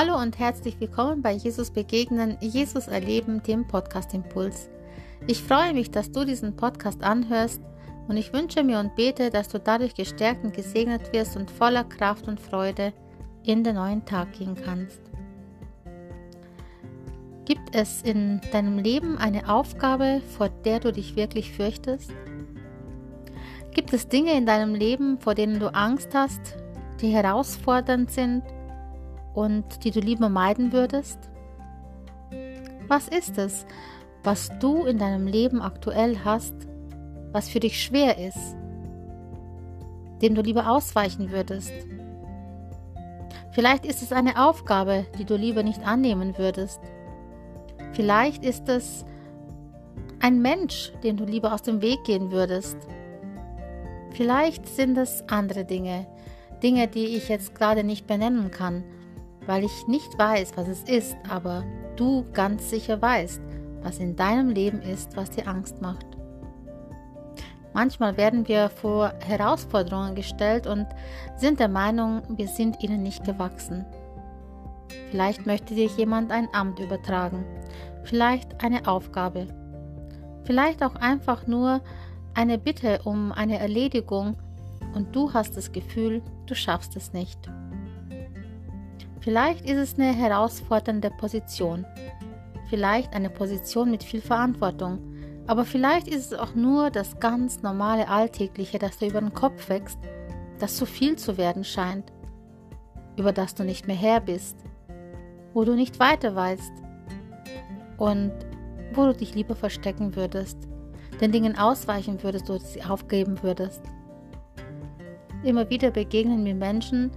Hallo und herzlich willkommen bei Jesus Begegnen, Jesus Erleben, dem Podcast Impuls. Ich freue mich, dass du diesen Podcast anhörst und ich wünsche mir und bete, dass du dadurch gestärkt und gesegnet wirst und voller Kraft und Freude in den neuen Tag gehen kannst. Gibt es in deinem Leben eine Aufgabe, vor der du dich wirklich fürchtest? Gibt es Dinge in deinem Leben, vor denen du Angst hast, die herausfordernd sind und die du lieber meiden würdest? Was ist es, was du in deinem Leben aktuell hast, was für dich schwer ist, dem du lieber ausweichen würdest? Vielleicht ist es eine Aufgabe, die du lieber nicht annehmen würdest. Vielleicht ist es ein Mensch, den du lieber aus dem Weg gehen würdest. Vielleicht sind es andere Dinge, Dinge, die ich jetzt gerade nicht benennen kann, weil ich nicht weiß, was es ist, aber du ganz sicher weißt, was in deinem Leben ist, was dir Angst macht. Manchmal werden wir vor Herausforderungen gestellt und sind der Meinung, wir sind ihnen nicht gewachsen. Vielleicht möchte dir jemand ein Amt übertragen, vielleicht eine Aufgabe, vielleicht auch einfach nur eine Bitte um eine Erledigung und du hast das Gefühl, du schaffst es nicht. Vielleicht ist es eine herausfordernde Position, vielleicht eine Position mit viel Verantwortung, aber vielleicht ist es auch nur das ganz normale Alltägliche, das dir über den Kopf wächst, das zu viel zu werden scheint, über das du nicht mehr Herr bist, wo du nicht weiter weißt und wo du dich lieber verstecken würdest, den Dingen ausweichen würdest oder sie aufgeben würdest. Immer wieder begegnen mir Menschen,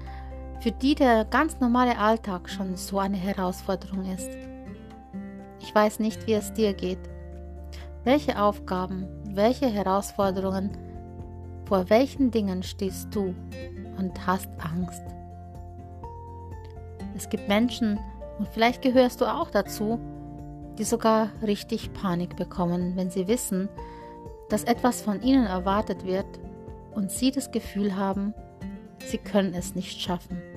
für die der ganz normale Alltag schon so eine Herausforderung ist. Ich weiß nicht, wie es dir geht. Welche Aufgaben, welche Herausforderungen, vor welchen Dingen stehst du und hast Angst? Es gibt Menschen, und vielleicht gehörst du auch dazu, die sogar richtig Panik bekommen, wenn sie wissen, dass etwas von ihnen erwartet wird und sie das Gefühl haben, sie können es nicht schaffen.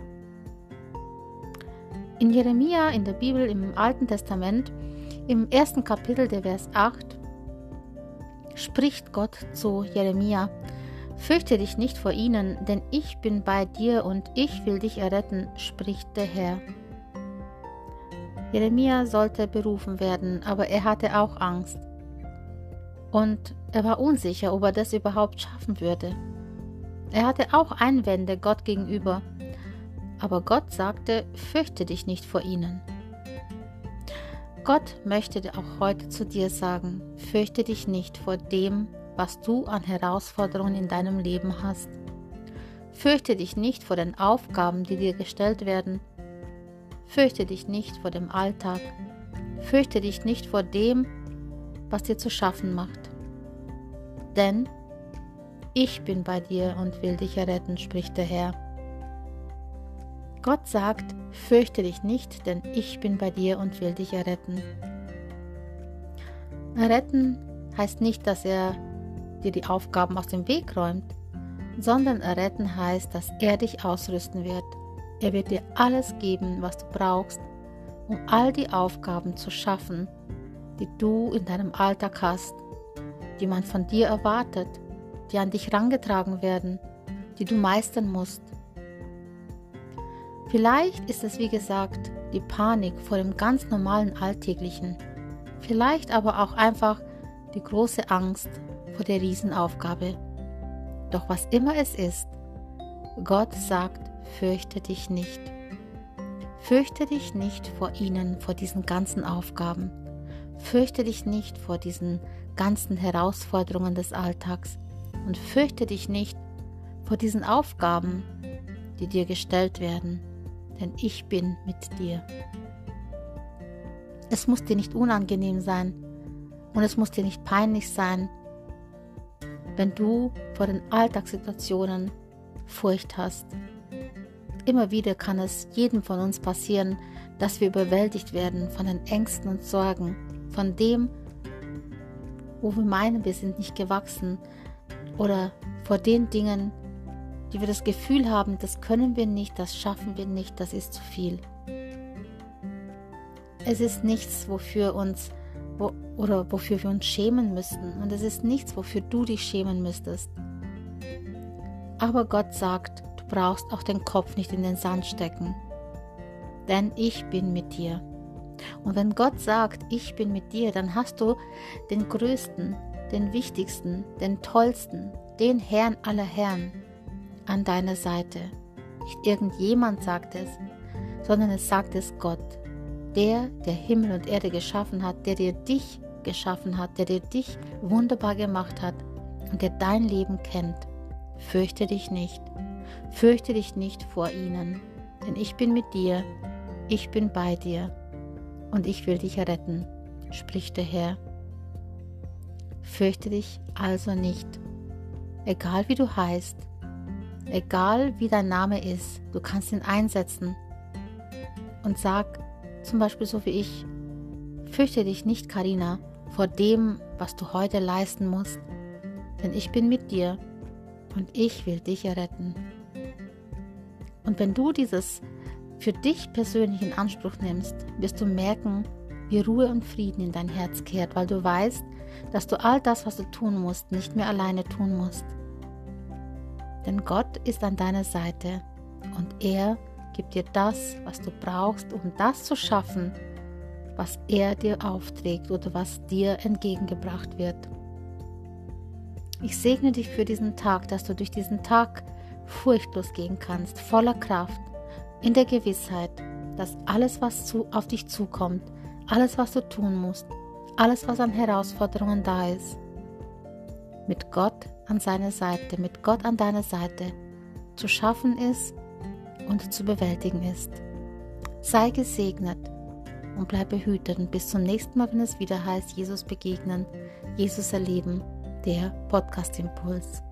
In Jeremia in der Bibel im Alten Testament, im ersten Kapitel der Vers 8, spricht Gott zu Jeremia, Fürchte dich nicht vor ihnen, denn ich bin bei dir und ich will dich erretten, spricht der Herr. Jeremia sollte berufen werden, aber er hatte auch Angst. Und er war unsicher, ob er das überhaupt schaffen würde. Er hatte auch Einwände Gott gegenüber, aber Gott sagte, fürchte dich nicht vor ihnen. Gott möchte auch heute zu dir sagen, fürchte dich nicht vor dem, was du an Herausforderungen in deinem Leben hast. Fürchte dich nicht vor den Aufgaben, die dir gestellt werden. Fürchte dich nicht vor dem Alltag. Fürchte dich nicht vor dem, was dir zu schaffen macht. Denn ich bin bei dir und will dich erretten, spricht der Herr. Gott sagt, fürchte dich nicht, denn ich bin bei dir und will dich erretten. Erretten heißt nicht, dass er dir die Aufgaben aus dem Weg räumt, sondern erretten heißt, dass er dich ausrüsten wird. Er wird dir alles geben, was du brauchst, um all die Aufgaben zu schaffen, die du in deinem Alltag hast die man von dir erwartet, die an dich rangetragen werden, die du meistern musst. Vielleicht ist es, wie gesagt, die Panik vor dem ganz normalen Alltäglichen, vielleicht aber auch einfach die große Angst vor der Riesenaufgabe. Doch was immer es ist, Gott sagt, fürchte dich nicht. Fürchte dich nicht vor ihnen, vor diesen ganzen Aufgaben. Fürchte dich nicht vor diesen ganzen Herausforderungen des Alltags und fürchte dich nicht vor diesen Aufgaben, die dir gestellt werden, denn ich bin mit dir. Es muss dir nicht unangenehm sein und es muss dir nicht peinlich sein, wenn du vor den Alltagssituationen Furcht hast. Immer wieder kann es jedem von uns passieren, dass wir überwältigt werden von den Ängsten und Sorgen, von dem, wo wir meinen, wir sind nicht gewachsen oder vor den Dingen, die wir das Gefühl haben, das können wir nicht, das schaffen wir nicht, das ist zu viel. Es ist nichts, wofür uns wo, oder wofür wir uns schämen müssten. Und es ist nichts, wofür du dich schämen müsstest. Aber Gott sagt, du brauchst auch den Kopf nicht in den Sand stecken. Denn ich bin mit dir. Und wenn Gott sagt, ich bin mit dir, dann hast du den größten, den wichtigsten, den tollsten, den Herrn aller Herren an deiner Seite. Nicht irgendjemand sagt es, sondern es sagt es Gott, der, der Himmel und Erde geschaffen hat, der dir dich geschaffen hat, der dir dich wunderbar gemacht hat und der dein Leben kennt. Fürchte dich nicht, fürchte dich nicht vor ihnen, denn ich bin mit dir, ich bin bei dir und ich will dich retten, spricht der Herr. Fürchte dich also nicht, egal wie du heißt, egal wie dein Name ist, du kannst ihn einsetzen und sag zum Beispiel so wie ich, fürchte dich nicht, Karina, vor dem, was du heute leisten musst, denn ich bin mit dir und ich will dich erretten. Und wenn du dieses für dich persönlich in Anspruch nimmst, wirst du merken, wie Ruhe und Frieden in dein Herz kehrt, weil du weißt, dass du all das, was du tun musst, nicht mehr alleine tun musst. Denn Gott ist an deiner Seite und er gibt dir das, was du brauchst, um das zu schaffen, was er dir aufträgt oder was dir entgegengebracht wird. Ich segne dich für diesen Tag, dass du durch diesen Tag furchtlos gehen kannst, voller Kraft, in der Gewissheit, dass alles, was zu, auf dich zukommt, alles, was du tun musst, alles, was an Herausforderungen da ist, mit Gott an seiner Seite, mit Gott an deiner Seite zu schaffen ist und zu bewältigen ist. Sei gesegnet und bleib behütet und bis zum nächsten Mal, wenn es wieder heißt, Jesus begegnen, Jesus erleben, der Podcast Impuls.